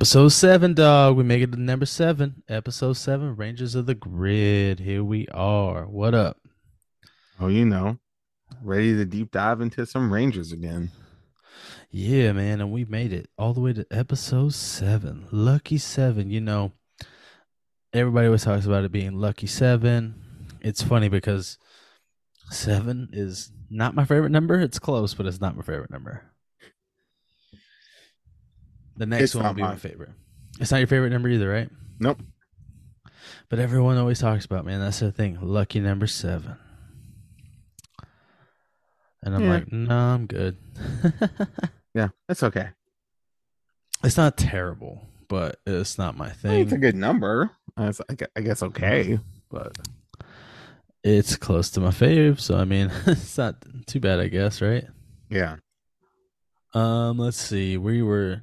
Episode seven, dog. We make it to number seven. Episode seven, Rangers of the Grid. Here we are. What up? Oh, you know, ready to deep dive into some Rangers again. Yeah, man, and we made it all the way to episode seven. Lucky seven. You know, everybody always talks about it being lucky seven. It's funny because seven is not my favorite number. It's close, but it's not my favorite number. The next It's one will be my favorite. It's not your favorite number either, right? Nope. But everyone always talks about, man, that's the thing. Lucky number seven. And I'm Yeah. like, no, I'm good. Yeah, that's okay. it's not terrible, but it's not my I think it's a good number. I I guess okay, but It's close to my fave, so I mean, it's not too bad, I guess, right? yeah. Um, let's see. We were,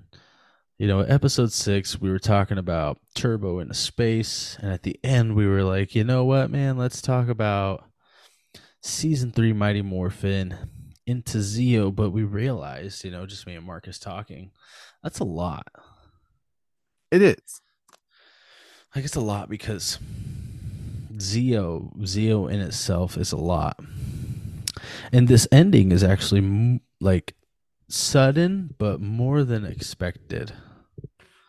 you know, episode six, we were talking about Turbo into space, and at the end, we were like, you know what, man? Let's talk about season three, Mighty Morphin into Zeo. But we realized, you know, just me and Marcus talking, that's a lot. It is. Like it's a lot because Zeo, Zeo in itself is a lot, and this ending is actually m- like sudden, but more than expected.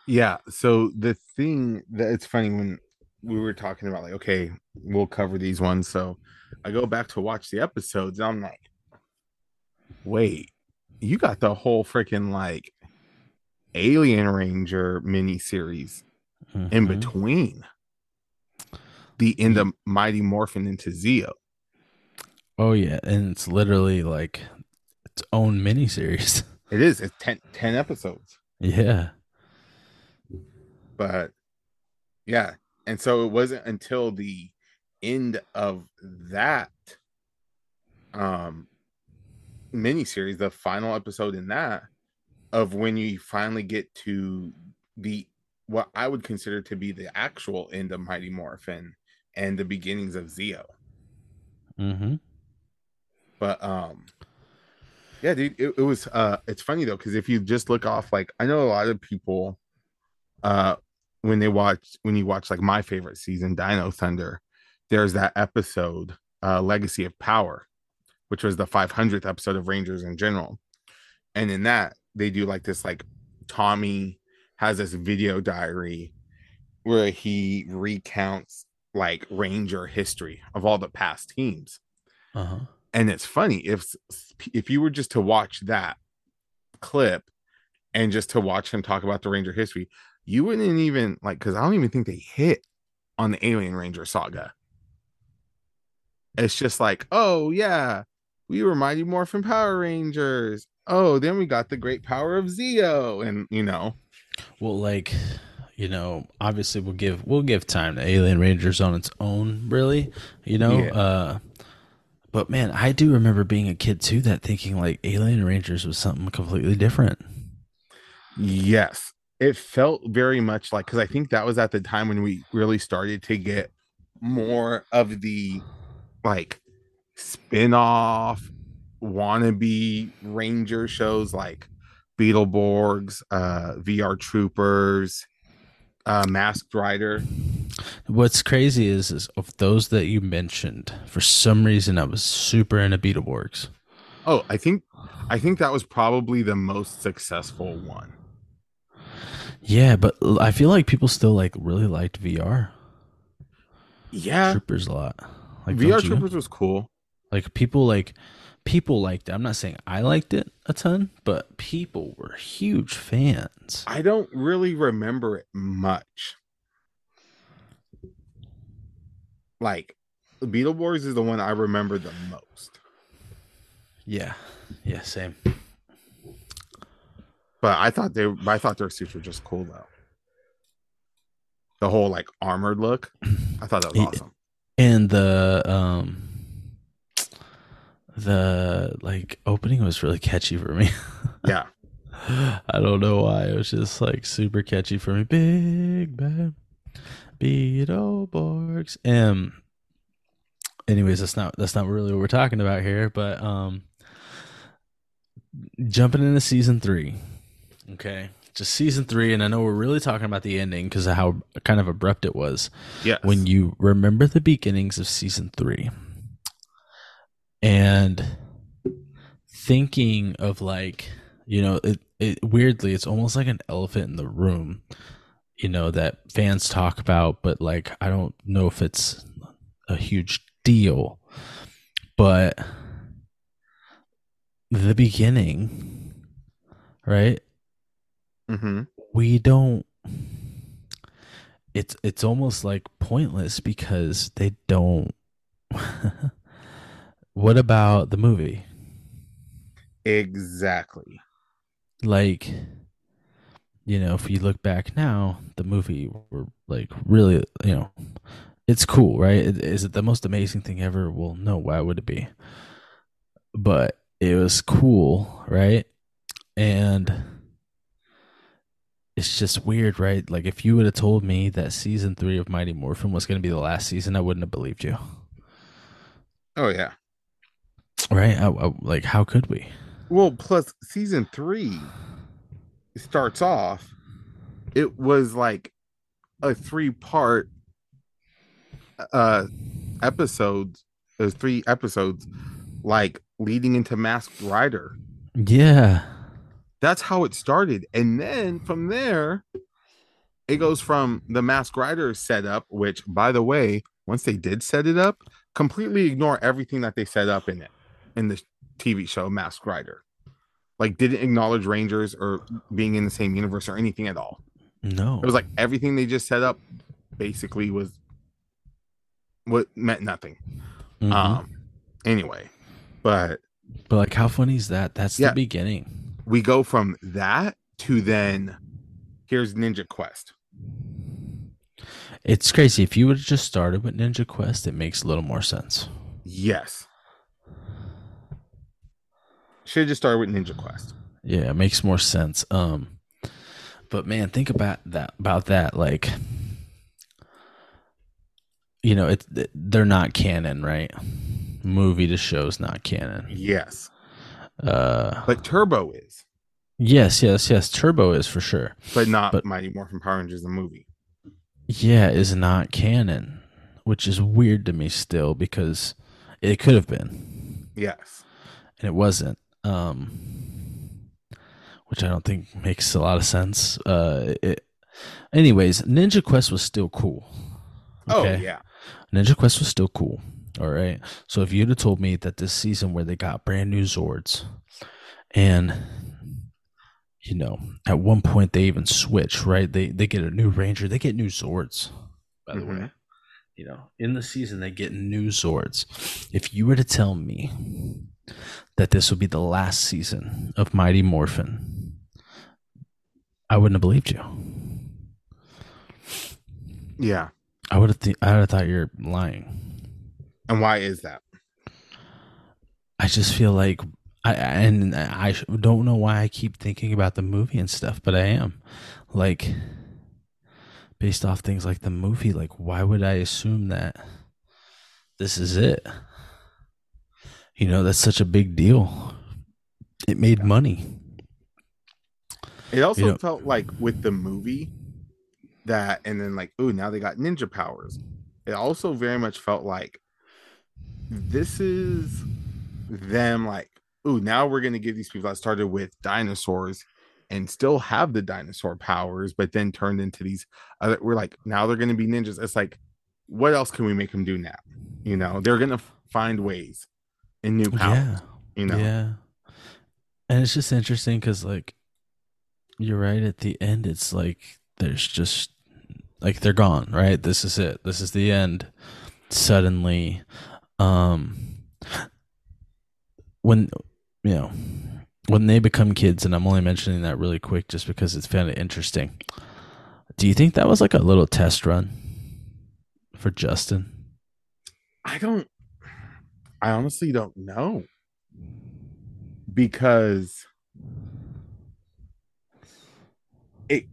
Yeah. So the thing that it's funny when we were talking about like, okay, we'll cover these ones. So I go back to watch the episodes, and I'm like, wait, you got the whole freaking like Alien Ranger mini series in mm-hmm. between the end of Mighty Morphin into Zeo. Oh yeah, and it's literally like its own miniseries. It is. It's 10, 10 episodes. yeah. But yeah. And so it wasn't until the end of that um miniseries, the final episode in that, of when you finally get to the what I would consider to be the actual end of Mighty Morphin and the beginnings of Zeo. Mm-hmm. but um yeah dude it, it was uh it's funny though because if you just look off like i know a lot of people uh when they watch when you watch like my favorite season dino thunder there's that episode uh legacy of power which was the 500th episode of rangers in general and in that they do like this like tommy has this video diary where he recounts like ranger history of all the past teams Uh huh. and it's funny if if you were just to watch that clip and just to watch him talk about the ranger history you wouldn't even like because i don't even think they hit on the alien ranger saga it's just like oh yeah we were mighty morphin power rangers oh then we got the great power of zeo and you know Well, like you know, obviously we'll give we'll give time to Alien Rangers on its own, really. You know, Yeah. uh, but man, I do remember being a kid too that thinking like Alien Rangers was something completely different. Yes. It felt very much like because I think that was at the time when we really started to get more of the like spin-off wannabe ranger shows like Beetleborgs, uh VR Troopers, uh Masked Rider. What's crazy is, is of those that you mentioned, for some reason I was super into Beetleborgs. Oh, I think I think that was probably the most successful one. Yeah, but I feel like people still like really liked VR Yeah. Troopers a lot. Like VR? Troopers was cool. Like people like people liked it. I'm not saying I liked it a ton, but people were huge fans. I don't really remember it much. Like Beetleborgs is the one I remember the most. Yeah. Yeah, same. But I thought they I thought their suits were just cool though. The whole like armored look. I thought that was awesome. And the um the like opening was really catchy for me. Yeah. I don't know why. It was just like super catchy for me. Big bad Beetleborgs. Um anyways, that's not that's not really what we're talking about here, but um jumping into season three. Okay. just season three, and I know we're really talking about the ending because of how kind of abrupt it was. Yes. When you remember the beginnings of season three, and thinking of like, you know, it, it weirdly, it's almost like an elephant in the room, you know, that fans talk about, but like, I don't know if it's a huge deal, but the beginning, right? Mm-hmm. we don't it's it's almost like pointless because they don't what about the movie? Exactly. Like you know if you look back now the movie were like really you know it's cool right? Is is it the most amazing thing ever? Well no why would it be? But it was cool right? And it's just weird, right? Like if you would have told me that season three of Mighty Morphin was going to be the last season, I wouldn't have believed you, oh yeah right? I, I- like how could we? well plus season three starts off it was like a three part uh episodes those three episodes like leading into masked rider Yeah, that's how it started and then from there it goes from the mask rider setup which by the way once they did set it up completely ignore everything that they set up in it in the tv show mask rider like didn't acknowledge rangers or being in the same universe or anything at all no, it was like everything they just set up basically was what meant nothing Mhm. um anyway but but like how funny is that? That's Yeah. the beginning. We go from that to then here's ninja quest It's crazy. If you would have just started with Ninja Quest, it makes a little more sense. Yes. Should have just started with Ninja Quest. Yeah, it makes more sense. Um, but man, think about that. About that, like, you know, it's they're not canon, right? Movie to show's not canon. Yes. Uh, But Turbo is, yes, yes, yes. Turbo is for sure. but not But- Mighty Morphin Power Rangers the movie. Yeah, is not canon, which is weird to me still because it could have been Yes. and it wasn't. Um, which I don't think makes a lot of sense. Uh, it, anyways, Ninja Quest was still cool. Oh yeah. Ninja Quest was still cool. All right. So if you'd have told me that this season where they got brand new Zords and you know, at one point they even switch, right? They they get a new Ranger, they get new Zords, by the Mhm. way. You know, in the season they get new Zords. If you were to tell me that this would be the last season of Mighty Morphin, I wouldn't have believed you. Yeah. I would have th- I would have thought you're lying. And why is that? I just feel like I and I don't know why I keep thinking about the movie and stuff, but I am like based off things like the movie. Like, why would I assume that this is it? You know, that's such a big deal. It made money. It also You know- felt like with the movie that, and then like, oh, now they got ninja powers. It also very much felt like this is them like, oh, now we're gonna give these people that started with dinosaurs and still have the dinosaur powers, but then turned into these other. We're like, now they're gonna be ninjas. It's like, what else can we make them do now? You know, they're gonna find ways and new powers. Yeah. You know, Yeah. And it's just interesting because, like, you're right. At the end, it's like there's just like they're gone. Right. This is it. This is the end. Suddenly, um, when you know when they become kids, and I'm only mentioning that really quick just because it's kind of interesting. Do you think that was like a little test run for Justin? I don't. I honestly don't know because it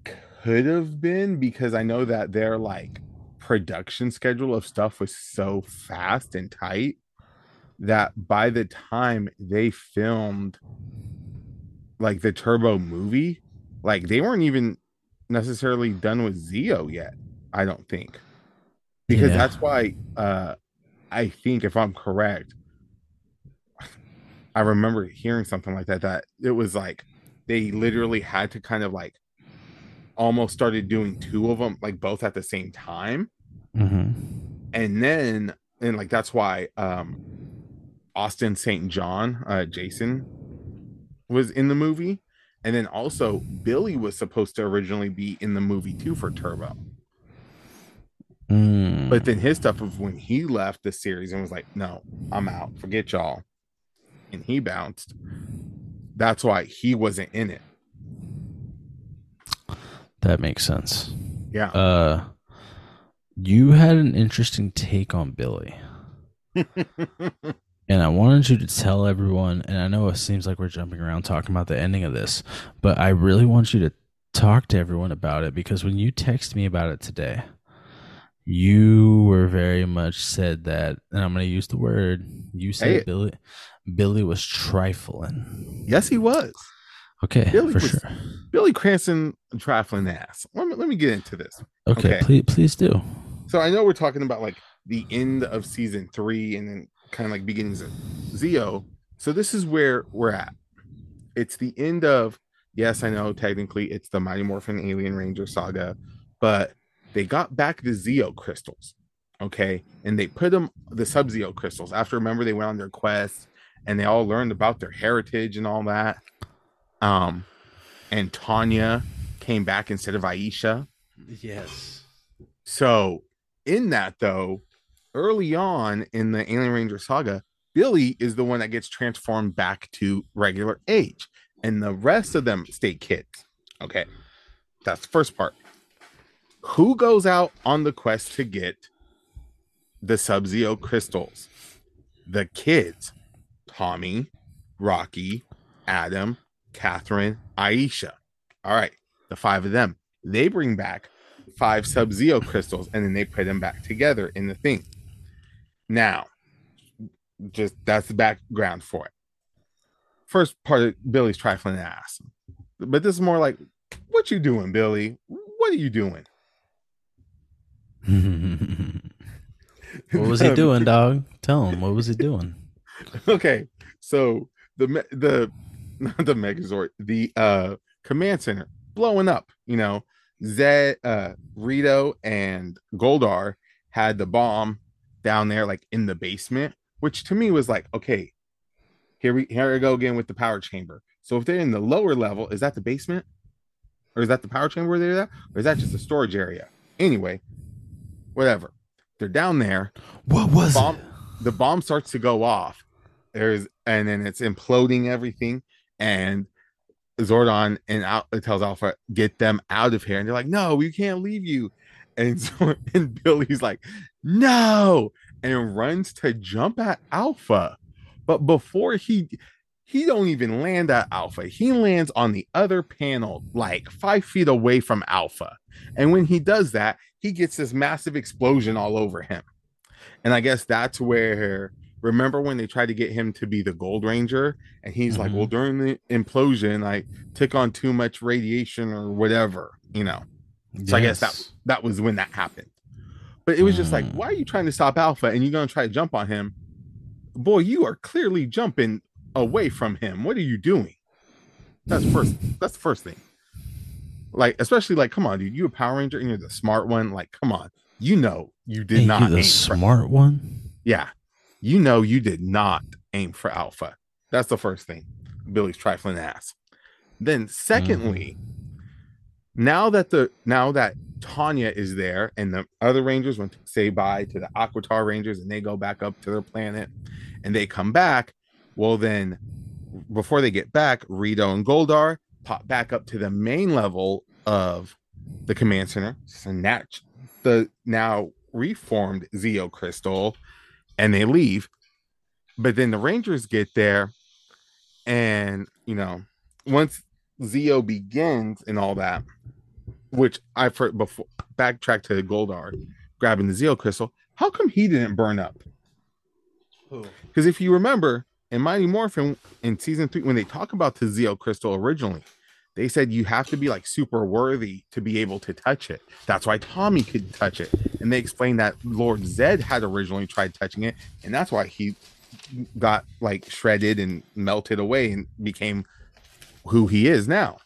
could have been because I know that they're like production schedule of stuff was so fast and tight that by the time they filmed like the Turbo movie, like they weren't even necessarily done with Zeo yet. I don't think because Yeah. that's why uh I think if I'm correct, I remember hearing something like that that it was like they literally had to kind of like almost started doing two of them like both at the same time hmm and then and like that's why um Austin St. John uh Jason was in the movie and then also Billy was supposed to originally be in the movie too for Turbo Mm. But then his stuff was when he left the series and was like, no, I'm out. Forget y'all. And he bounced. That's why he wasn't in it. That makes sense. Yeah. Uh, you had an interesting take on Billy, and I wanted you to tell everyone. And I know it seems like we're jumping around talking about the ending of this, but I really want you to talk to everyone about it because when you texted me about it today, you were very much said that, and I'm going to use the word you said Hey. Billy. Billy was trifling. yes, he was. Okay, Billy for was- sure. Billy Cranston trifling ass. Let me let me get into this. Okay, okay. please, please do. So I know we're talking about like the end of season three and then kind of like beginnings of Zeo. So this is where we're at. It's the end of yes, I know technically it's the Mighty Morphin Alien Ranger saga, but they got back the Zeo crystals, okay, and they put them the Sub Zeo crystals. After remember they went on their quest and they all learned about their heritage and all that. Um, and Tanya came back instead of Aisha. Yes. So, in that though, early on in the Alien Ranger saga, Billy is the one that gets transformed back to regular age, and the rest of them stay kids. Okay, that's the first part. Who goes out on the quest to get the Sub Zeo crystals? The kids Tommy, Rocky, Adam, Catherine, Aisha. All right, the five of them. They bring back five Sub Zeo crystals and then they put them back together in the thing. Now, just that's the background for it. First part of Billy's trifling ass, but this is more like, what you doing, Billy? What are you doing? what was he doing, dog? Tell him what was he doing. okay, so the the not the Megazord, the uh command center blowing up. You know, Zedd, uh, Rito, and Goldar had the bomb down there, like in the basement, which to me was like, okay, here we here we go again with the power chamber. So if they're in the lower level, is that the basement, or is that the power chamber where they're at, or is that just a storage area? Anyway, whatever. They're down there What was Bomb- it? the bomb starts to go off. There's and then it's imploding everything, and Zordon and Al- tells Alpha, "Get them out of here." And they're like, "No, we can't leave you." And so and Billy's like, "No," and runs to jump at Alpha, but before he he don't even land at Alpha, he lands on the other panel, like five feet away from Alpha. And when he does that, he gets this massive explosion all over him. And I guess that's where remember when they tried to get him to be the Gold Ranger, and he's like, Mhm. Well, during the implosion, I took on too much radiation or whatever, you know. So I guess that that was when that happened. But it was just like, why are you trying to stop Alpha and you're gonna try to jump on him? Boy, you are clearly jumping away from him. What are you doing? That's first. That's the first thing. Like, especially like, come on, dude, you're a Power Ranger and you're the smart one. Like, come on, you know you did Ain't not you the smart one. yeah, you know you did not aim for Alpha. That's the first thing. Billy's trifling ass. Then, secondly, mm-hmm. now that the now that Tanya is there and the other Rangers went to say bye to the Aquitar Rangers and they go back up to their planet and they come back, well then before they get back, Rito and Goldar pop back up to the main level of the command center, snatch the now reformed Zeo crystal, and they leave. But then the Rangers get there, and you know, once Zeo begins and all that, which I've heard before, backtrack to Goldar grabbing the Zeo crystal. How come he didn't burn up? Because if you remember in Mighty Morphin in season three, when they talk about the Zeo crystal originally, they said you have to be like super worthy to be able to touch it. That's why Tommy could touch it. And they explained that Lord Zedd had originally tried touching it, and that's why he got like shredded and melted away and became who he is now.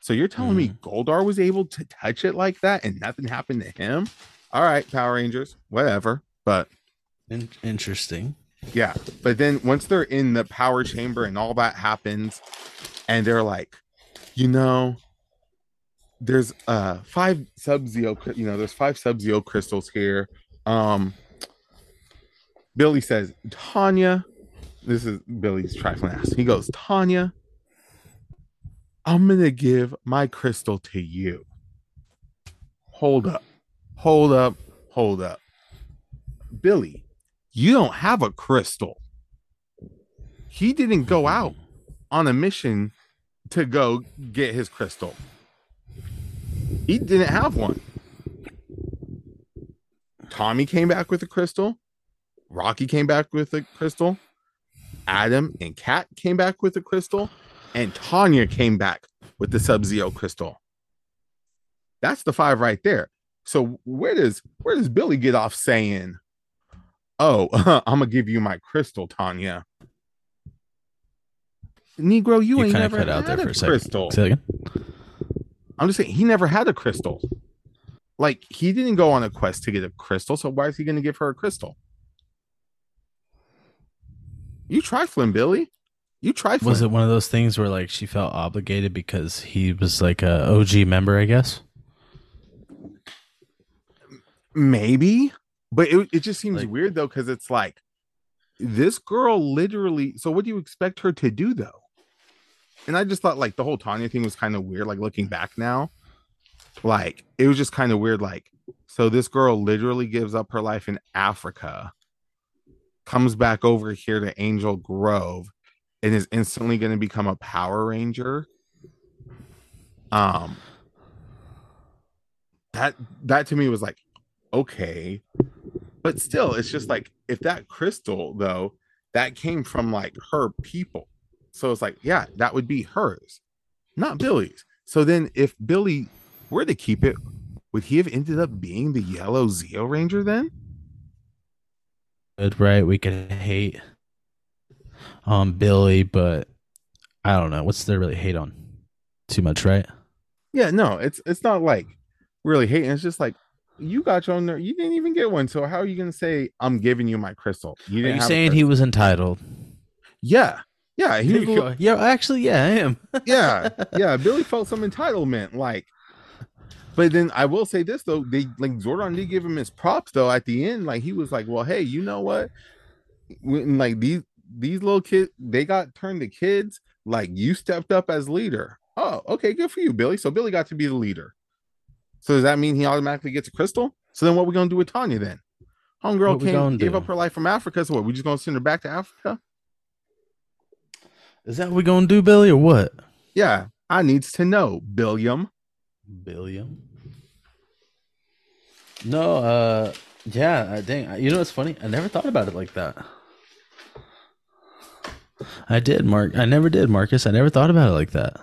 So you're telling mm. me Goldar was able to touch it like that and nothing happened to him? All right, Power Rangers, whatever. But In- interesting. Yeah, but then once they're in the power chamber and all that happens, and they're like, you know, there's uh five sub zeo, you know, there's five sub zeo crystals here. Um, Billy says, Tanya, this is Billy's trifling ass. He goes, Tanya, I'm gonna give my crystal to you. Hold up, hold up, hold up. Billy, you don't have a crystal. He didn't go out on a mission to go get his crystal. He didn't have one. Tommy came back with a crystal. Rocky came back with a crystal. Adam and Kat came back with a crystal. And Tanya came back with the Sub Zeo crystal. That's the five right there. So where does where does Billy get off saying, "Oh, I'm gonna give you my crystal, Tanya"? Negro, you, you ain't never cut out there for a crystal. Say again. I'm just saying he never had a crystal. Like he didn't go on a quest to get a crystal, so why is he going to give her a crystal? You trifling, Billy. You trifling. Was it one of those things where like she felt obligated because he was like a OG member? I guess. Maybe, but it it just seems like, weird though because it's like this girl literally. So what do you expect her to do though? And I just thought like the whole Tanya thing was kind of weird. Like looking back now, like it was just kind of weird. Like, so this girl literally gives up her life in Africa, comes back over here to Angel Grove, and is instantly going to become a Power Ranger. Um, that that to me was like, okay, but still, it's just like if that crystal though that came from like her people so it's like, yeah, that would be hers, not Billy's. So then if Billy were to keep it, would he have ended up being the yellow Zeo Ranger then? Good, right? We could hate on Billy, but I don't know. What's there really hate on? Too much, right? Yeah, no, it's it's not like really hating. It's just like you got your own. You didn't even get one. So how are you gonna say I'm giving you my crystal? You didn't. Are you saying he was entitled? Yeah, yeah, he was. Little, yeah, actually, yeah, I am. yeah, yeah. Billy felt some entitlement, like. But then I will say this though, they like Zordon did give him his props though at the end. Like he was like, "Well, hey, you know what? When, like these these little kids, they got turned to kids. Like you stepped up as leader. Oh, okay, good for you, Billy. So Billy got to be the leader. So does that mean he automatically gets a crystal? So then what we gonna do with Tanya then? Homegirl came, gave up her life from Africa. So what? We just gonna send her back to Africa? Is that what we're gonna do, Billy, or what? Yeah, I needs to know, Billiam. Billiam. No, uh, yeah, dang. You know what's funny? I never thought about it like that. I did, Mark. I never did, Marcus. I never thought about it like that.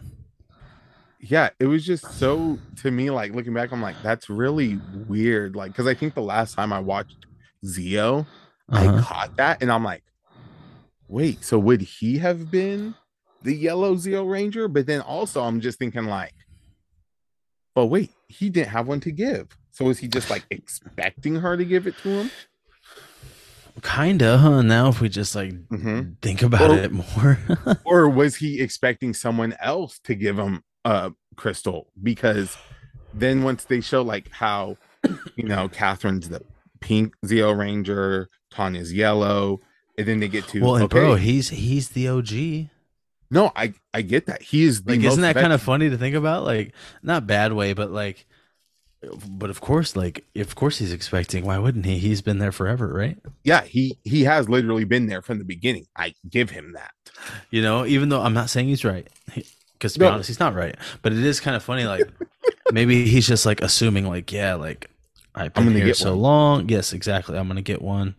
Yeah, it was just so to me, like looking back, I'm like, that's really weird. Like, because I think the last time I watched Zeo, uh-huh. I caught that, and I'm like, wait, so would he have been the yellow Zeo Ranger? But then also, I'm just thinking like, but wait, he didn't have one to give. So is he just like expecting her to give it to him? Kinda, huh? Now, if we just like mm-hmm. think about or, it more, or was he expecting someone else to give him a crystal? Because then once they show like how, you know, Catherine's the pink Zeo Ranger, Tanya's yellow, and then they get to well, okay, bro, he's he's the OG. No, I I get that. He is like, isn't that kind of funny to think about? Like, not bad way, but like, but of course, like, of course he's expecting. Why wouldn't he? He's been there forever, right? Yeah, he he has literally been there from the beginning. I give him that. You know, even though I'm not saying he's right, because to be no. honest, he's not right. But it is kind of funny. Like, maybe he's just like assuming, like, yeah, like I've been here so one. long. Yes, exactly. I'm gonna get one.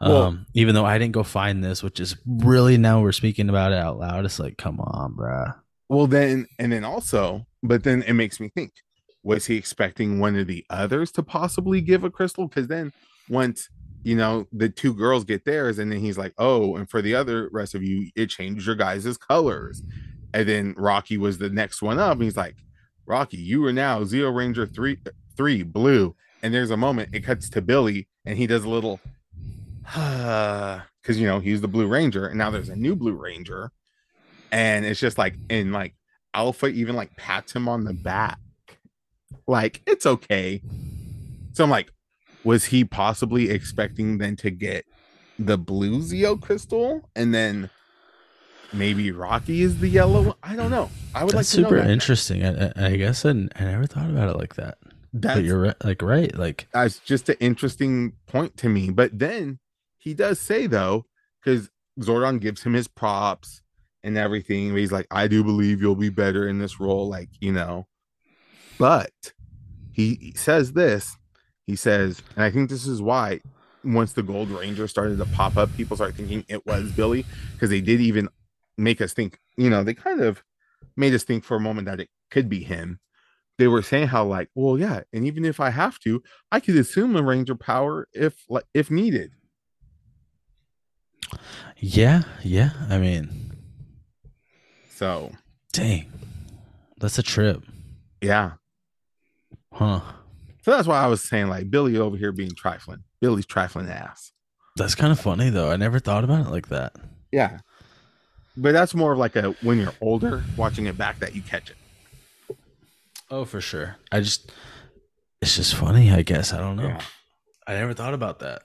Well, um, even though I didn't go find this, which is really now we're speaking about it out loud. It's like, come on, bruh. Well, then, and then also, but then it makes me think: was he expecting one of the others to possibly give a crystal? Because then, once you know the two girls get theirs, and then he's like, "Oh, and for the other rest of you, it changed your guys' colors." And then Rocky was the next one up, and he's like, "Rocky, you are now Zeo Ranger three, three blue." And there's a moment it cuts to Billy, and he does a little, because you know he's the Blue Ranger, and now there's a new Blue Ranger and it's just like and like alpha even like pats him on the back like it's okay so i'm like was he possibly expecting then to get the blue zeo crystal and then maybe rocky is the yellow one? i don't know i would That's like to super interesting. I, I I guess I, I never thought about it like that. That's, but you're like right, like that's just an interesting point to me. But then he does say though because zordon gives him his props and everything he's like i do believe you'll be better in this role like you know. But he, he says this he says and i think this is why once the gold ranger started to pop up people start thinking it was billy because they did even make us think you know they kind of made us think for a moment that it could be him they were saying how like well yeah and even if i have to i could assume a ranger power if like if needed yeah, yeah. I mean, so dang, that's a trip, yeah huh? so that's why i was saying like billy over here being trifling billy's trifling ass That's kind of funny though. I never thought about it like that. yeah but that's more of like a when you're older watching it back that you catch it Oh, for sure. I just, it's just funny. I guess I don't know. Yeah. I never thought about that.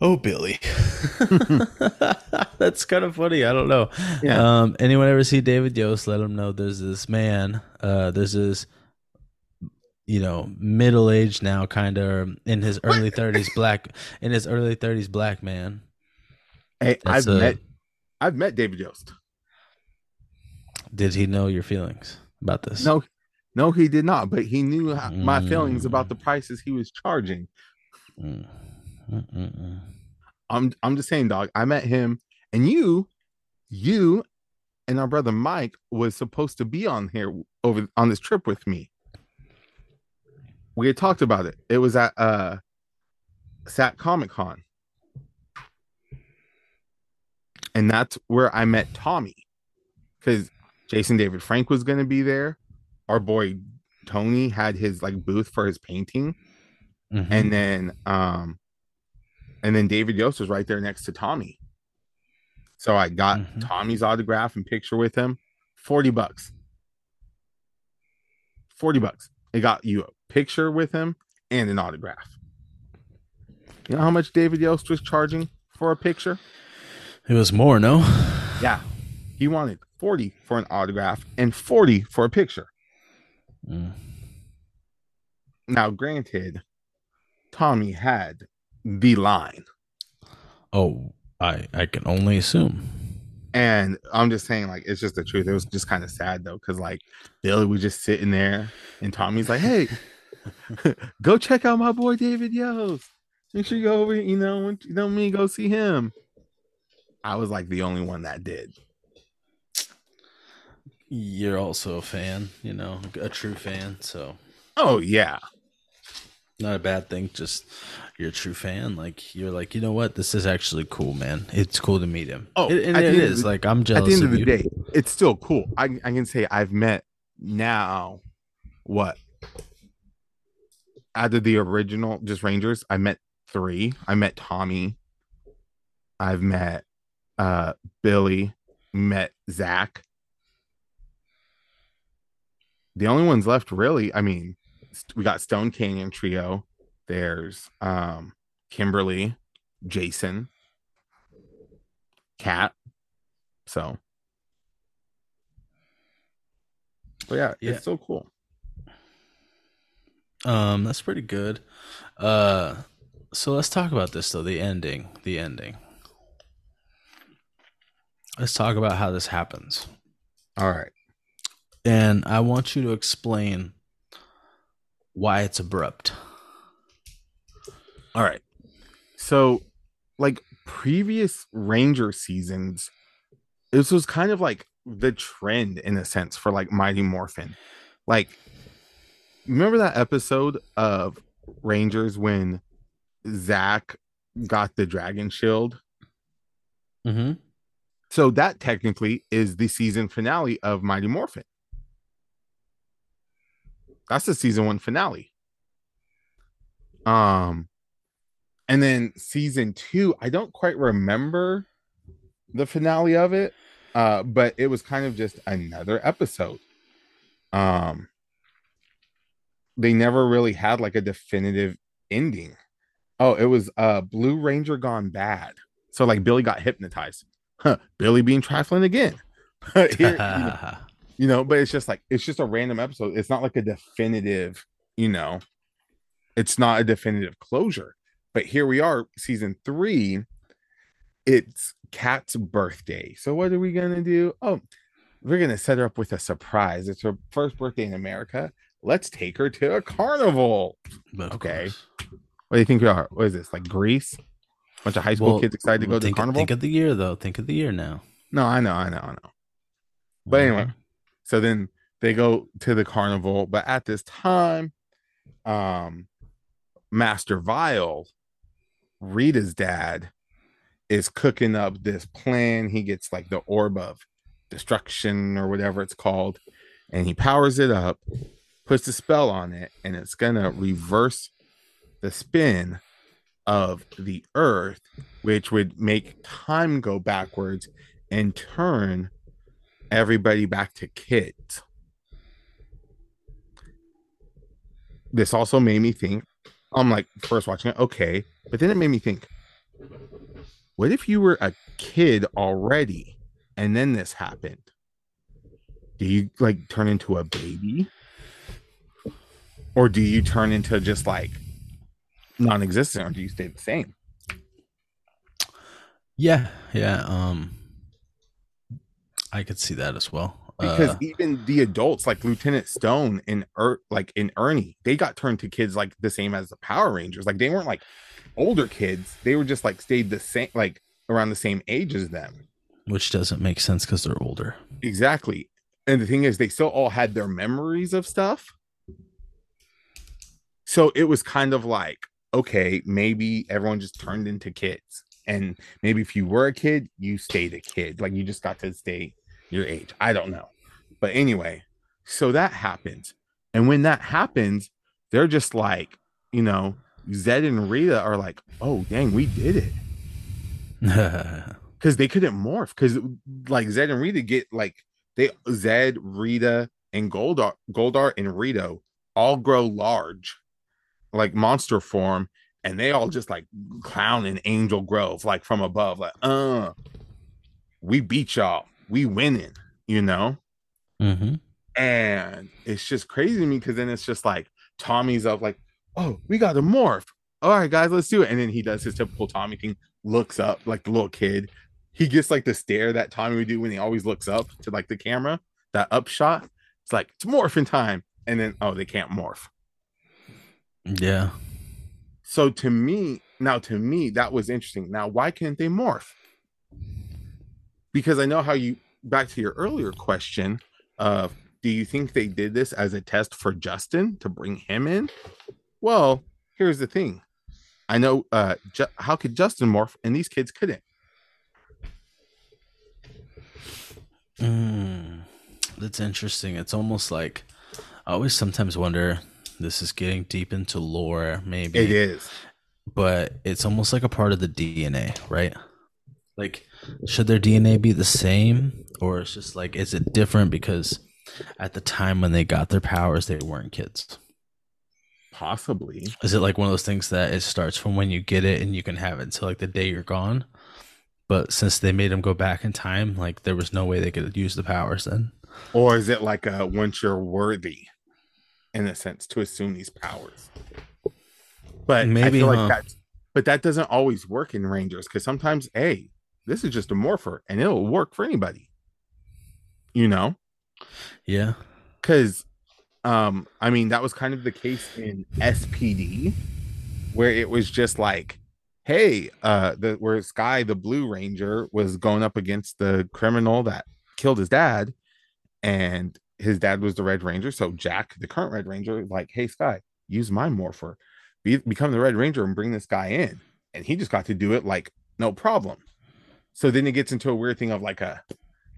Oh, Billy. That's kind of funny. I don't know. Yeah. Um, anyone ever see David Yost? Let him know there's this man. Uh, there's this, you know, middle aged now, kind of in his early thirties, black in his early thirties, black man. hey That's i've a- met i've met david yost Did he know your feelings about this? no no he did not but he knew how- my feelings about Mm. the prices he was charging Mm. I'm I'm just saying, dog. I met him, and you, you, and our brother Mike was supposed to be on here over on this trip with me. We had talked about it. It was at uh Sat Comic Con. And that's where I met Tommy. Because Jason David Frank was gonna be there. Our boy Tony had his like booth for his painting Mhm. and then um and then David Yost was right there next to Tommy. So I got Mhm. Tommy's autograph and picture with him. 40 bucks. 40 bucks. It got you a picture with him and an autograph. You know how much David Yost was charging for a picture? it was more, no? Yeah. He wanted 40 for an autograph and 40 for a picture. Mm. Now, granted, Tommy had the line. Oh, I I can only assume. And I'm just saying, like, it's just the truth. It was just kind of sad though, because like Billy was just sitting there, and Tommy's like, "Hey, go check out my boy David Yost. Make sure you go over, you know, you know me, go see him." I was like the only one that did. You're also a fan, you know, a true fan, so Oh yeah, not a bad thing. Just you're a true fan. Like you're like, you know what? This is actually cool, man. It's cool to meet him. Oh, It- and end of the- like I'm jealous. at the end of the you. day, it's still cool. I I can say I've met now what out of the original just Rangers, I met three. I met Tommy. I've met uh Billy, met Zach. The only ones left really, I mean, we got Stone Canyon Trio. There's um Kimberly, Jason, Kat. So, but yeah, Yeah. it's so cool. Um, that's pretty good. Uh, so let's talk about this though. The ending. The ending. Let's talk about how this happens. All right. And I want you to explain why it's abrupt. All right. So, like previous Ranger seasons, this was kind of like the trend in a sense for like Mighty Morphin. Like, remember that episode of Rangers when Zach got the dragon shield? Mm-hmm. So that technically is the season finale of Mighty Morphin. That's the season one finale. Um, and then season two, I don't quite remember the finale of it, uh, but it was kind of just another episode. Um, they never really had like a definitive ending. Oh, it was uh Blue Ranger gone bad. So like Billy got hypnotized. Huh, Billy being trifling again. Here, you know, but it's just like it's just a random episode. It's not like a definitive, you know, it's not a definitive closure. But here we are, season three. It's Kat's birthday. So what are we gonna do? Oh, we're gonna set her up with a surprise. It's her first birthday in America. Let's take her to a carnival. Of Okay. course. What do you think we are? What is this? Like Greece? a bunch of high school Well, kids excited to go to think, the carnival? think of the year though. Think of the year now. no, I know, I know, I know. But anyway. So then they go to the carnival, but at this time, um, Master Vile, Rita's dad, is cooking up this plan. He gets like the orb of destruction or whatever it's called, and he powers it up, puts a spell on it, and it's gonna reverse the spin of the earth, which would make time go backwards and turn everybody back to kids. This also made me think. I'm like first watching it, okay, but then it made me think. What if you were a kid already, and then this happened? Do you like turn into a baby, or do you turn into just like non-existent, or do you stay the same? Yeah, yeah. Um, I could see that as well. because Uh, even the adults like lieutenant stone and er, like in ernie they got turned to kids like the same as the power rangers. Like they weren't like older kids. They were just like stayed the same like around the same age as them. Which doesn't make sense because they're older. exactly. And the thing is they still all had their memories of stuff. So it was kind of like okay maybe everyone just turned into kids. And maybe if you were a kid you stayed a kid. Like you just got to stay your age. I don't know. But anyway so that happens. And when that happens they're just like you know zedd and rita are like oh dang we did it. Because they couldn't morph. Because like Zedd and Rita get like they Zedd, Rita, and Goldar, Goldar and Rito all grow large, like monster form, and they all just like clown in Angel Grove, like from above, like uh, we beat y'all, we winning, you know. hmm And it's just crazy to me because then it's just like Tommy's up, like, oh, we got to morph. All right, guys, let's do it. And then he does his typical Tommy thing, looks up like the little kid. He gets like the stare that Tommy would do when he always looks up to like the camera, that upshot. It's like, it's morphing time. And then, oh, they can't morph. Yeah. So to me, now to me, that was interesting. Now, why can't they morph? Because I know how you, back to your earlier question of, do you think they did this as a test for Justin to bring him in? Well, here's the thing. I know uh Ju- how could Justin morph and these kids couldn't. Mm, that's interesting. It's almost like I always sometimes wonder. This is getting deep into lore, maybe. It is. but it's almost like a part of the DNA, right? Like, should their DNA be the same, or it's just like, is it different because at the time when they got their powers, they weren't kids? Possibly. Is it like one of those things that it starts from when you get it and you can have it until like the day you're gone? But since they made them go back in time, like there was no way they could use the powers then. Or is it like a once you're worthy, in a sense, to assume these powers? But Maybe, I feel huh? like that's but that doesn't always work in Rangers because sometimes, hey, this is just a morpher and it'll work for anybody. You know? Yeah. because um i mean that was kind of the case in spd where it was just like hey, uh, the where Sky, the Blue Ranger, was going up against the criminal that killed his dad, and his dad was the Red Ranger. So Jack, the current Red Ranger, like, hey, Sky, use my morpher, be, become the Red Ranger and bring this guy in. And he just got to do it like no problem. So then it gets into a weird thing of like a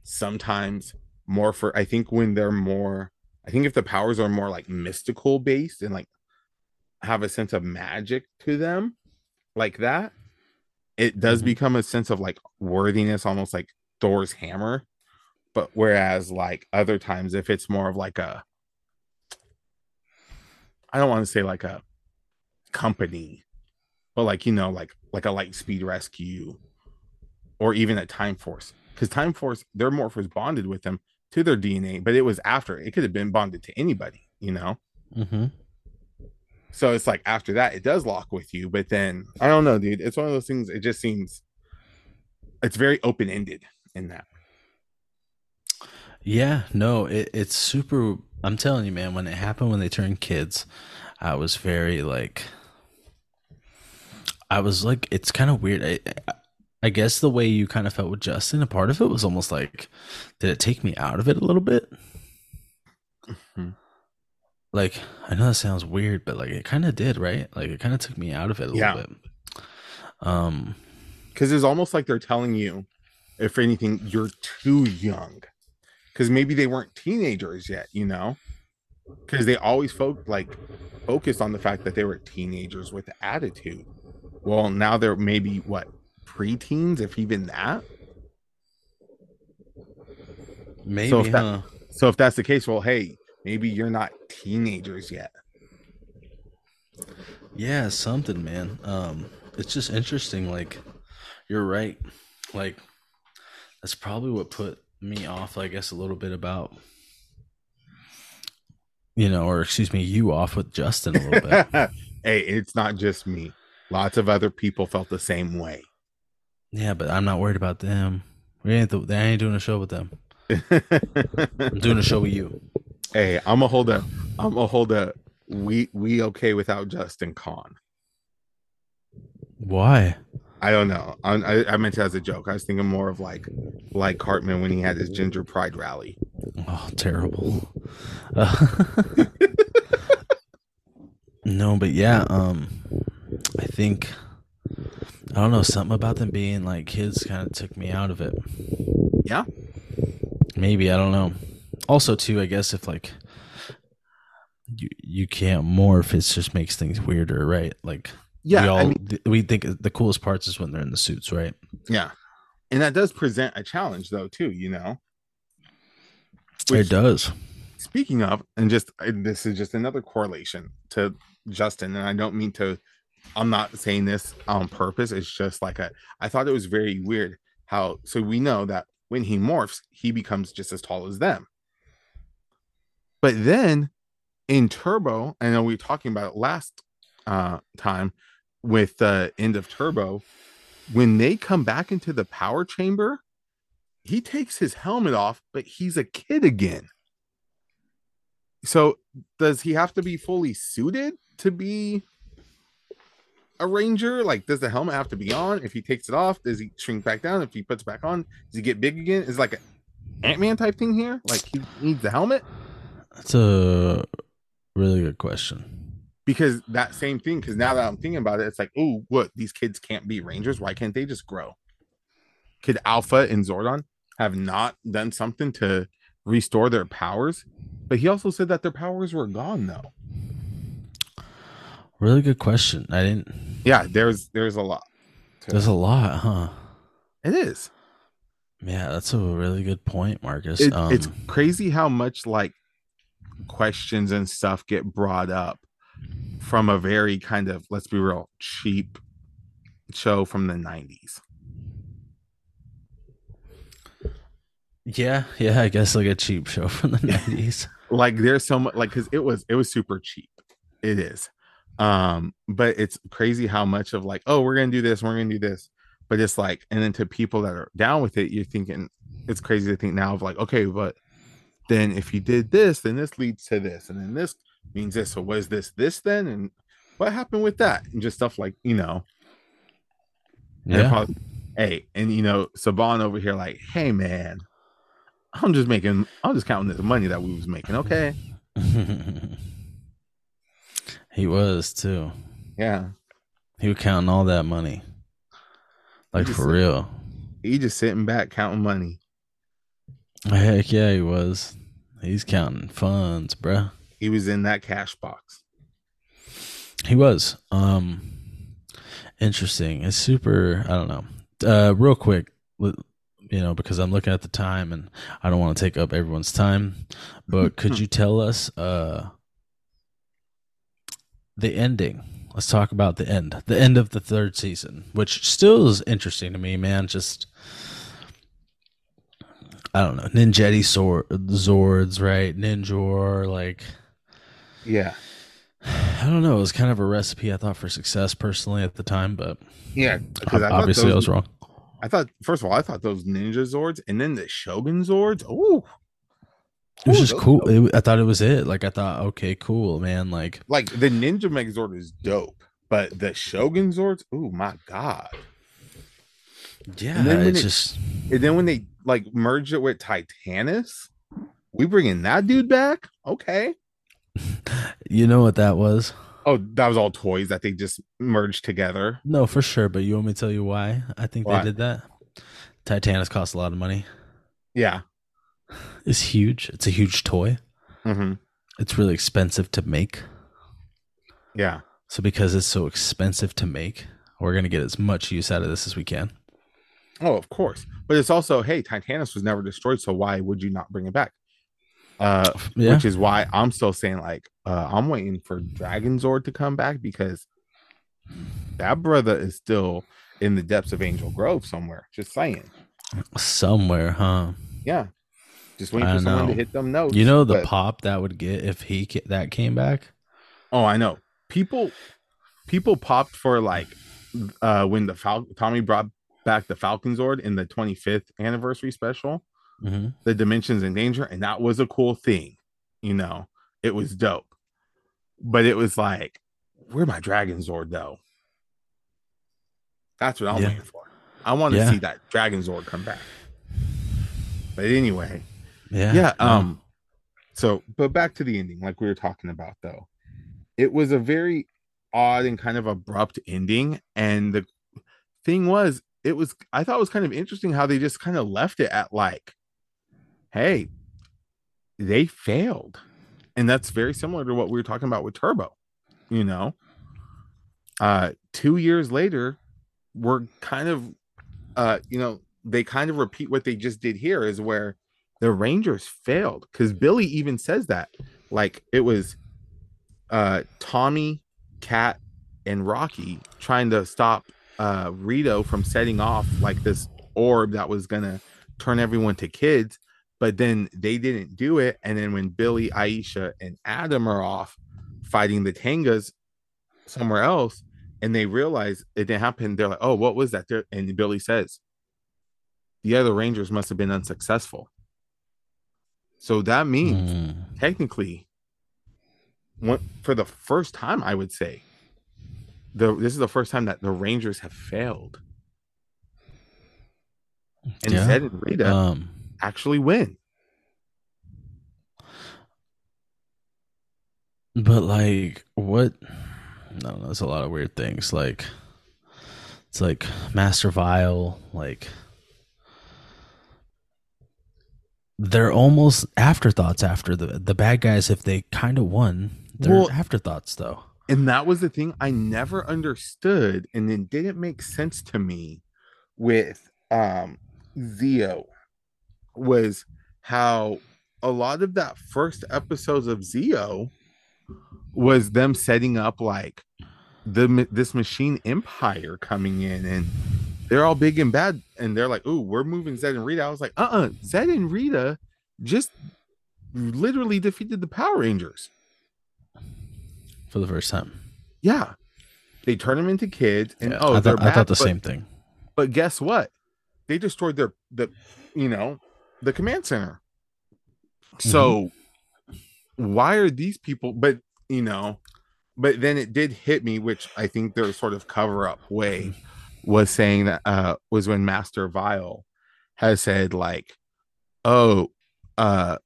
sometimes more for I think when they're more, I think if the powers are more like mystical based and like have a sense of magic to them, like that, it does mm-hmm. become a sense of like worthiness, almost like Thor's hammer. But whereas like other times, if it's more of like a, I don't want to say like a company, but like you know, like like a light speed rescue, or even a time force, because time force their morph was bonded with them to their DNA, but it was after it could have been bonded to anybody, you know. Mm-hmm. So it's like after that, it does lock with you. But then I don't know, dude. It's one of those things. It just seems it's very open ended in that. Yeah, no, it, it's super. I'm telling you, man. When it happened, when they turned kids, I was very like, I was like, it's kind of weird. I, I guess the way you kind of felt with Justin, a part of it was almost like, did it take me out of it a little bit? Mm-hmm like I know that sounds weird, but like it kind of did, right? Like it kind of took me out of it a yeah. little bit. Um, because it's almost like they're telling you, if anything, you're too young. Because maybe they weren't teenagers yet, you know. Because they always folk like focused on the fact that they were teenagers with attitude. Well, now they're maybe what preteens, if even that. Maybe, so if, that, so if that's the case, well, hey, maybe you're not teenagers yet. Yeah, something, man. Um, it's just interesting. Like, you're right. Like, that's probably what put me off, I guess, a little bit about, you know, or excuse me, you off with Justin a little bit. hey, it's not just me. Lots of other people felt the same way. Yeah, but I'm not worried about them. We ain't the, I ain't doing a show with them. I'm doing a show with you. Hey, I'm gonna hold a. I'm gonna hold a. We we okay without Justin Con. Why? I don't know. I, I, I meant it as a joke. I was thinking more of like like Cartman when he had his ginger pride rally. Oh, terrible. Uh, no, but yeah, um, I think I don't know something about them being like kids kind of took me out of it. Yeah, maybe I don't know. Also too i guess if like you you can't morph it just makes things weirder right? Like yeah we all I mean, we think the coolest parts is when they're in the suits right? Yeah. And that does present a challenge though too you know? Which, it does. Speaking of and just this is just another correlation to justin and i don't mean to i'm not saying this on purpose it's just like a i thought it was very weird how so we know that when he morphs he becomes just as tall as them but then in Turbo, I know we were talking about it last uh, time with the end of Turbo, when they come back into the power chamber, he takes his helmet off, but he's a kid again. So does he have to be fully suited to be a ranger? Like, does the helmet have to be on? If he takes it off, does he shrink back down? If he puts it back on, does he get big again? Is like an Ant Man type thing here? Like he needs the helmet? That's a really good question. Because that same thing, because now that I'm thinking about it, it's like, oh, what? These kids can't be Rangers. Why can't they just grow? Could Alpha and Zordon have not done something to restore their powers? But he also said that their powers were gone, though. Really good question. I didn't. Yeah, there's there's a lot. There's a lot, huh? It is. Yeah, that's a really good point, Marcus. It, um, it's crazy how much like questions and stuff get brought up from a very kind of let's be real cheap show from the 90s yeah yeah i guess like a cheap show from the 90s like there's so much like because it was it was super cheap it is um but it's crazy how much of like oh we're gonna do this we're gonna do this but it's like and then to people that are down with it you're thinking it's crazy to think now of like okay but then if you did this, then this leads to this, and then this means this. So was this this then? And what happened with that? And just stuff like you know. Yeah. Probably, hey, and you know, Saban over here, like, hey man, I'm just making, I'm just counting the money that we was making. Okay. he was too. Yeah. He was counting all that money. Like for real. He just sitting back counting money. Heck yeah, he was. He's counting funds, bruh. He was in that cash box. He was. Um interesting. It's super I don't know. Uh real quick, you know, because I'm looking at the time and I don't want to take up everyone's time, but could you tell us uh the ending? Let's talk about the end. The end of the third season, which still is interesting to me, man. Just I don't know, Ninjetti sword Zords, right? Ninjor, like Yeah. I don't know. It was kind of a recipe I thought for success personally at the time, but yeah, I obviously those, I was wrong. I thought first of all, I thought those Ninja Zords and then the Shogun Zords. Oh, it was just cool. It, I thought it was it. Like I thought, okay, cool, man. Like like the Ninja Megazord is dope, but the Shogun Zords, oh my god. Yeah, and then it's it, just and then when they like merge it with Titanus, we bringing that dude back. Okay. you know what that was? Oh, that was all toys that they just merged together. No, for sure. But you want me to tell you why I think why? they did that? Titanus cost a lot of money. Yeah. It's huge. It's a huge toy. Mm-hmm. It's really expensive to make. Yeah. So because it's so expensive to make, we're gonna get as much use out of this as we can. Oh, of course. But it's also, hey, Titanus was never destroyed, so why would you not bring it back? Uh, yeah. which is why I'm still saying like uh, I'm waiting for Dragon Zord to come back because that brother is still in the depths of Angel Grove somewhere. Just saying. Somewhere, huh? Yeah. Just waiting for someone to hit them notes. You know the but... pop that would get if he that came back. Oh, I know. People, people popped for like uh when the Fal- Tommy brought back the Falcon Zord in the 25th anniversary special, mm-hmm. the Dimensions in Danger, and that was a cool thing. You know, it was dope. But it was like, where my Dragon Zord though? That's what I'm yeah. waiting for. I want to yeah. see that Dragon Zord come back. But anyway, yeah, yeah. Um, so but back to the ending, like we were talking about though, it was a very odd and kind of abrupt ending, and the thing was, it was I thought it was kind of interesting how they just kind of left it at like, hey, they failed. And that's very similar to what we were talking about with Turbo, you know. Uh two years later, we're kind of uh, you know, they kind of repeat what they just did here is where the Rangers failed because Billy even says that. Like it was uh Tommy, Kat, and Rocky trying to stop uh Rito from setting off like this orb that was gonna turn everyone to kids, but then they didn't do it. And then when Billy, Aisha, and Adam are off fighting the Tengas somewhere else, and they realize it didn't happen, they're like, "Oh, what was that?" And Billy says, "The other Rangers must have been unsuccessful." So that means mm. technically, for the first time, I would say the this is the first time that the Rangers have failed. And yeah. Zedd and Rita um, actually win. But like what no, there's a lot of weird things. Like it's like Master Vile, like they're almost afterthoughts after the the bad guys if they kind of won. They're well, afterthoughts though and that was the thing I never understood and it didn't make sense to me with um Zeo was how a lot of that first episodes of Zeo was them setting up like the this machine empire coming in and they're all big and bad and they're like, "Ooh, we're moving Zedd and Rita." I was like, "Uh-uh, Zedd and Rita just literally defeated the Power Rangers." for the first time. Yeah, they turn them into kids, and yeah, oh, I, th- I thought the but, same thing. But guess what? They destroyed their the you know the command center. So mm-hmm. why are these people? But you know, but then it did hit me, which I think they're sort of cover up way. Was saying that uh was when Master Vile has said like, oh, uh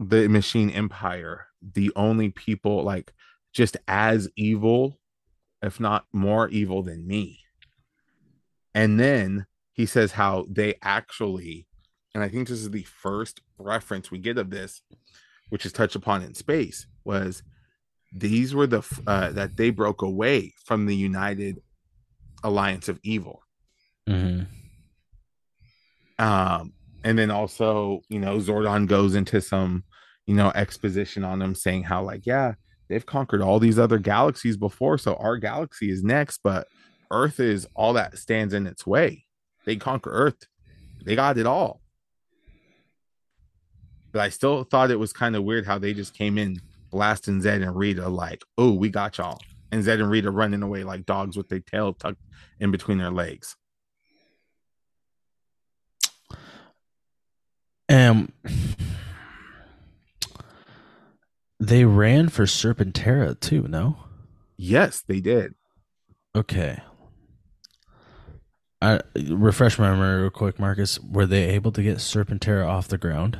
the machine empire, the only people like just as evil, if not more evil than me. And then he says how they actually, and I think this is the first reference we get of this, which is touched upon in space, was these were the uh, that they broke away from the United Alliance of Evil. Mm-hmm. Um, and then also, you know, Zordon goes into some, you know, exposition on them saying how, like, yeah, they've conquered all these other galaxies before, so our galaxy is next, but Earth is all that stands in its way. They conquer Earth, they got it all. But I still thought it was kind of weird how they just came in blasting Zedd and Rita like, "Oh, we got y'all," and Zedd and Rita running away like dogs with their tail tucked in between their legs. Um, they ran for Serpentera too. No. Yes, they did. Okay. I refresh my memory real quick, Marcus. Were they able to get Serpentera off the ground?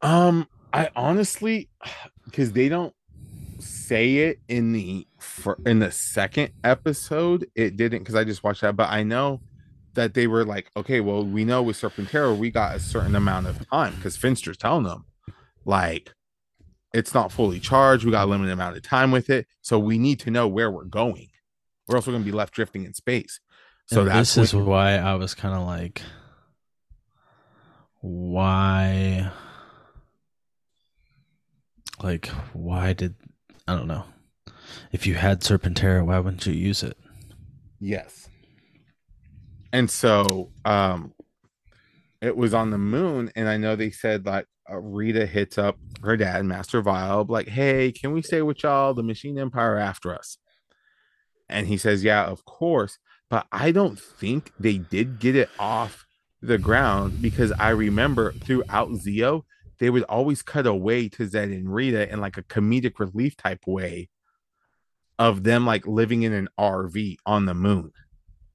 Um, I honestly, because they don't say it in the for in the second episode, it didn't because I just watched that, but I know that they were like, okay, well, we know with Serpentera we got a certain amount of time because Finster's telling them, like, it's not fully charged. We got a limited amount of time with it, so we need to know where we're going. or else We're also going to be left drifting in space. So that's this is why I was kind of like, why? Like, why did I don't know? If you had Serpentera, why wouldn't you use it? Yes. And so um it was on the moon and I know they said like uh, Rita hits up her dad Master Vile like hey can we stay with y'all the machine empire after us and he says yeah of course but I don't think they did get it off the ground because I remember throughout Zeo they would always cut away to Zedd and Rita in like a comedic relief type way of them like living in an RV on the moon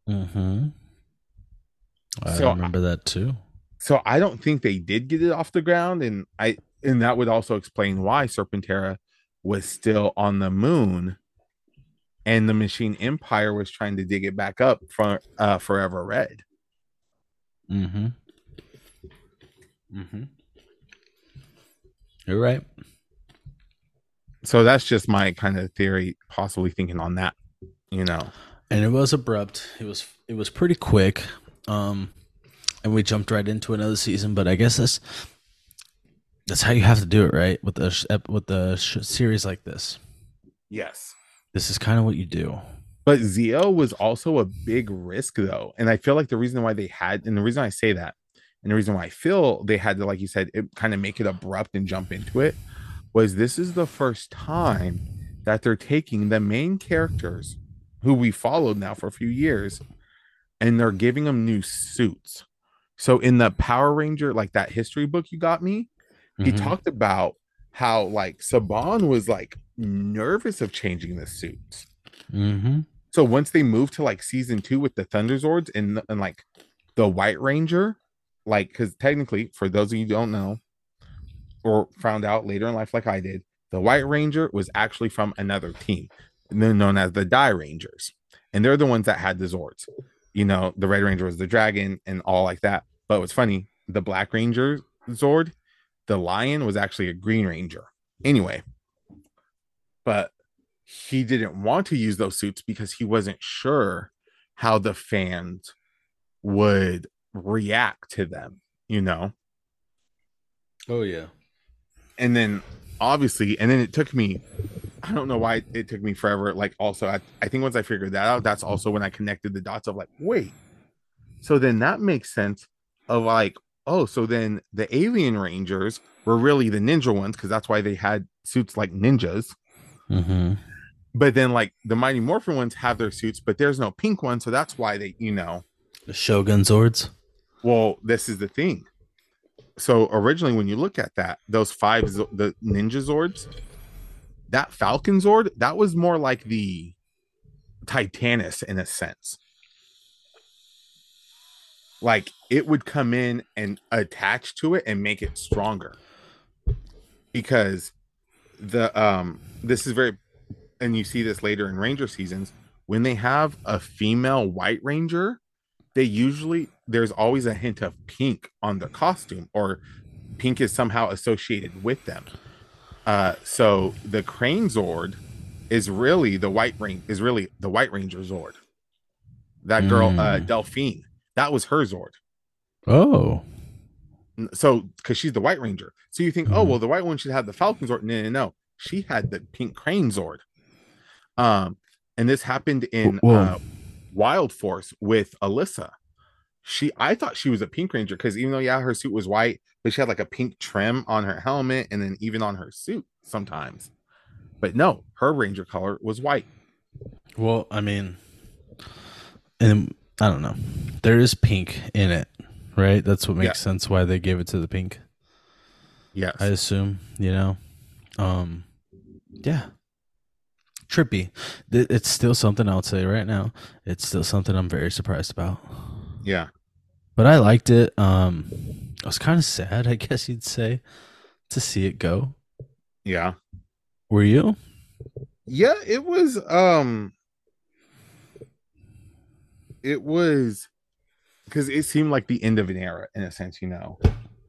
Mm-hmm. I So, remember that too. so I don't think they did get it off the ground, and I and that would also explain why Serpentera was still on the moon, and the Machine Empire was trying to dig it back up for uh, Forever Red. Mm-hmm. Mm-hmm. You're right. So that's just my kind of theory, possibly thinking on that. You know, and it was abrupt. It was it was pretty quick, um, and we jumped right into another season. But I guess that's that's how you have to do it, right? With the with the sh- series like this, yes. this is kind of what you do. But Zeo was also a big risk, though. And I feel like the reason why they had, and the reason I say that, and the reason why I feel they had to, like you said, it kind of make it abrupt and jump into it, was this is the first time that they're taking the main characters who we followed now for a few years and they're giving them new suits. So in the Power Ranger, like that history book you got me, he Mhm. talked about how like Saban was like nervous of changing the suits. Mhm. So once they moved to like season two with the Thunderzords and, and like the White Ranger, like because technically, for those of you don't know, or found out later in life, like I did, the White Ranger was actually from another team, they're known as the Dairangers, and they're the ones that had the Zords. You know, the Red Ranger was the dragon and all like that. But what's funny, the Black Ranger Zord, the lion was actually a Green Ranger. Anyway, but he didn't want to use those suits because he wasn't sure how the fans would react to them, you know? Oh yeah. And then obviously, and then it took me, I don't know why it took me forever. Like, also, I, I think once I figured that out, that's also when I connected the dots of like, wait, so then that makes sense of like, oh, so then the alien rangers were really the ninja ones because that's why they had suits like ninjas. Mm-hmm. But then, like the Mighty Morphin ones have their suits, but there's no pink one, so that's why they, you know. The Shogun Zords. Well, this is the thing. So originally, when you look at that, those five the Ninja Zords, that Falcon Zord, that was more like the Titanus in a sense. like it would come in and attach to it and make it stronger because the um this is very and you see this later in ranger seasons when they have a female white ranger they usually there's always a hint of pink on the costume or pink is somehow associated with them. Uh so the crane zord is really the white ring is really the white ranger zord. That girl uh Mm. delphine that was her zord. Oh. So because she's the white ranger. So you think oh Mhm. well the white one should have the falcon zord. No no no she had the pink crane zord. Um and this happened in uh, wild force with alyssa she i thought she was a pink ranger because even though yeah her suit was white but she had like a pink trim on her helmet and then even on her suit sometimes but no her ranger color was white Well, I mean, and I don't know. There is pink in it, right? That's what makes sense why they gave it to the pink. yes I assume, you know. Um yeah. Trippy. It's still something I'll say right now. It's still something I'm very surprised about. yeah But I liked it. Um I was kind of sad, I guess you'd say, to see it go. yeah Were you? yeah it was um it was because it seemed like the end of an era in a sense you know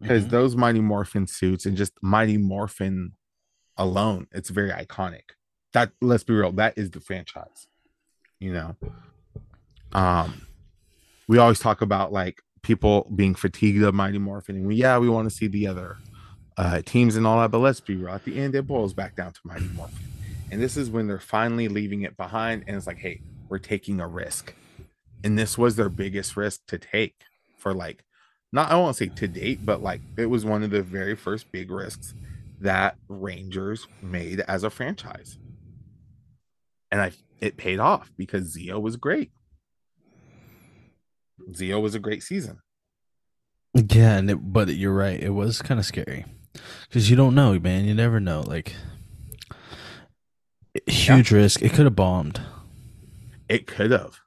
because Mhm. those mighty morphin suits and just mighty morphin alone it's very iconic that let's be real that is the franchise you know um we always talk about like people being fatigued of mighty morphin and we, yeah we want to see the other uh teams and all that but let's be real at the end it boils back down to mighty morphin and this is when they're finally leaving it behind and it's like hey we're taking a risk and this was their biggest risk to take for like not I won't say to date, but like it was one of the very first big risks that Rangers made as a franchise. And I it paid off because Zeo was great. Zeo was a great season. Yeah, and it, but you're right. It was kind of scary because you don't know, man. You never know. Like huge risk. It could have bombed, It could have.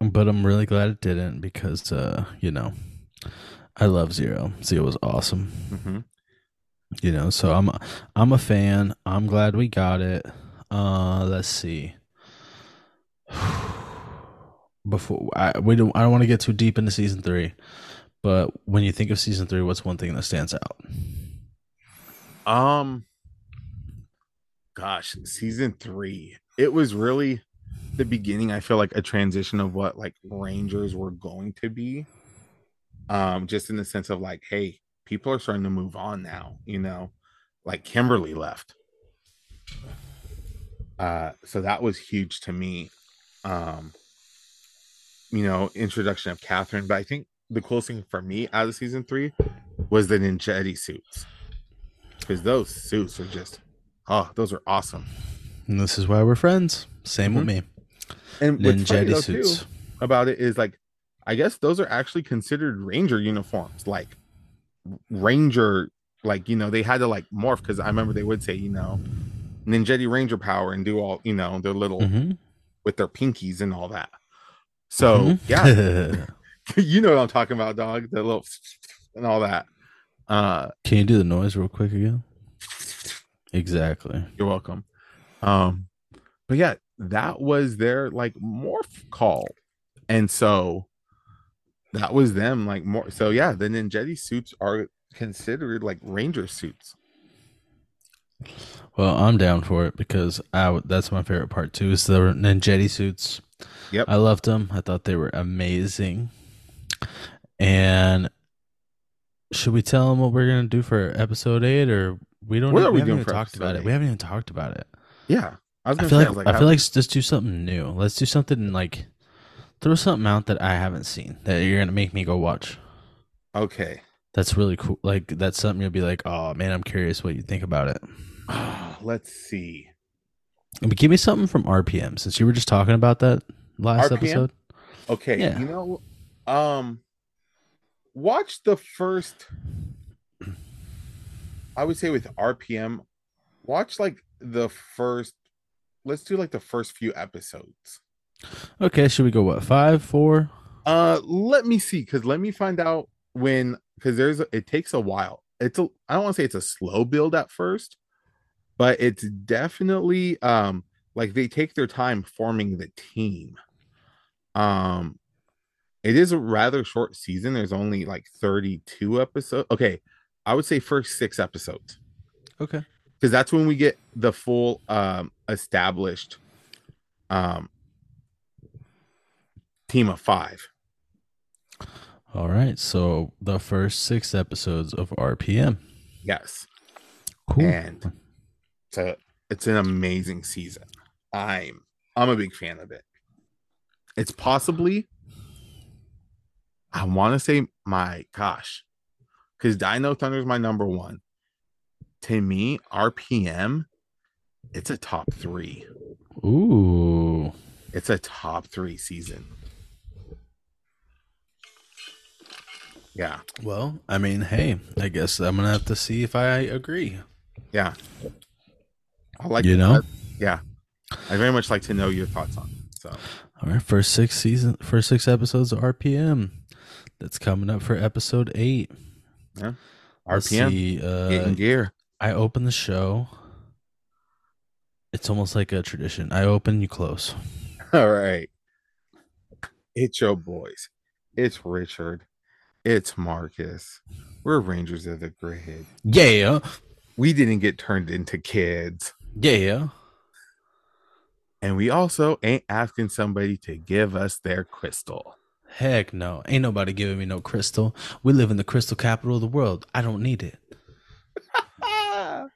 but I'm really glad it didn't because, uh, you know, I love Zeo. Zeo was awesome. Mhm. You know, so I'm I'm a fan. I'm glad we got it. Uh, let's see. Before I we don't I don't want to get too deep into season three, but when you think of season three, what's one thing that stands out? Um gosh, season 3. It was really the beginning I feel like a transition of what like Rangers were going to be. Um just in the sense of like hey, people are starting to move on now, you know. Like Kimberly left. Uh so that was huge to me. Um you know, introduction of Catherine, but I think the coolest thing for me out of season 3 was the Ninjetti suits because those suits are just oh those are awesome And this is why we're friends. Same with me. and Ninjetti though, suits. too, about it is like i guess those are actually considered ranger uniforms like ranger like you know they had to like morph because i remember they would say you know ninjetti ranger power and do all you know their little hmm with their pinkies and all that so Mhm. yeah you know what i'm talking about dog the little and all that uh Can you do the noise real quick again? Exactly. You're welcome. Um, but yeah, that was their like morph call, and so that was them like more. So yeah, the Ninjetti suits are considered like ranger suits. Well, I'm down for it because I that's my favorite part too. Is the Ninjetti suits. Yep. I loved them. I thought they were amazing. And should we tell them what we're gonna do for episode eight, or we don't? What e- are we haven't even talked about it. We haven't even talked about it. Yeah, I was I feel say, like I, like, I feel like let's do something new. Let's do something like throw something out that I haven't seen that you're gonna make me go watch. okay. That's really cool. Like that's something you'll be like, oh man, I'm curious what you think about it. Let's see. But give me something from RPM since you were just talking about that last RPM? episode. Okay, Yeah. you know, um, watch the first. I would say with RPM, watch like the first. Let's do like the first few episodes. Okay, should we go what five, four? Uh, let me see, because let me find out when, because there's a, it takes a while. It's a I don't want to say it's a slow build at first, but it's definitely um like they take their time forming the team. Um, it is a rather short season. There's only like 32 episodes. Okay, I would say first six episodes Okay. because that's when we get the full um established um team of five. All right. So the first six episodes of RPM. Yes. Cool. And it's a it's an amazing season. I'm I'm a big fan of it. It's possibly I want to say my gosh, because Dino Thunder is my number one. To me, RPM, it's a top three. Ooh. It's a top three season. Yeah, Well, I mean, hey, I guess I'm gonna have to see if I agree. yeah. I like You know? I- yeah. I very much like to know your thoughts on it. So All right, first six season, first six episodes of RPM. That's coming up for episode eight. Yeah. RPM, see, uh, getting gear. I open the show. It's almost like a tradition. I open, you close. All right. It's your boys. It's Richard. It's Marcus. We're Rangers of the Grid. Yeah, We didn't get turned into kids. yeah. And we also ain't asking somebody to give us their crystal. Heck no, ain't nobody giving me no crystal. We live in the crystal capital of the world. I don't need it.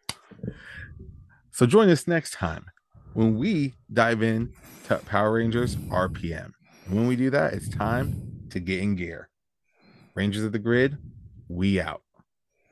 So join us next time when we dive in to Power Rangers RPM. And when we do that, it's time to get in gear. Rangers of the Grid, we out.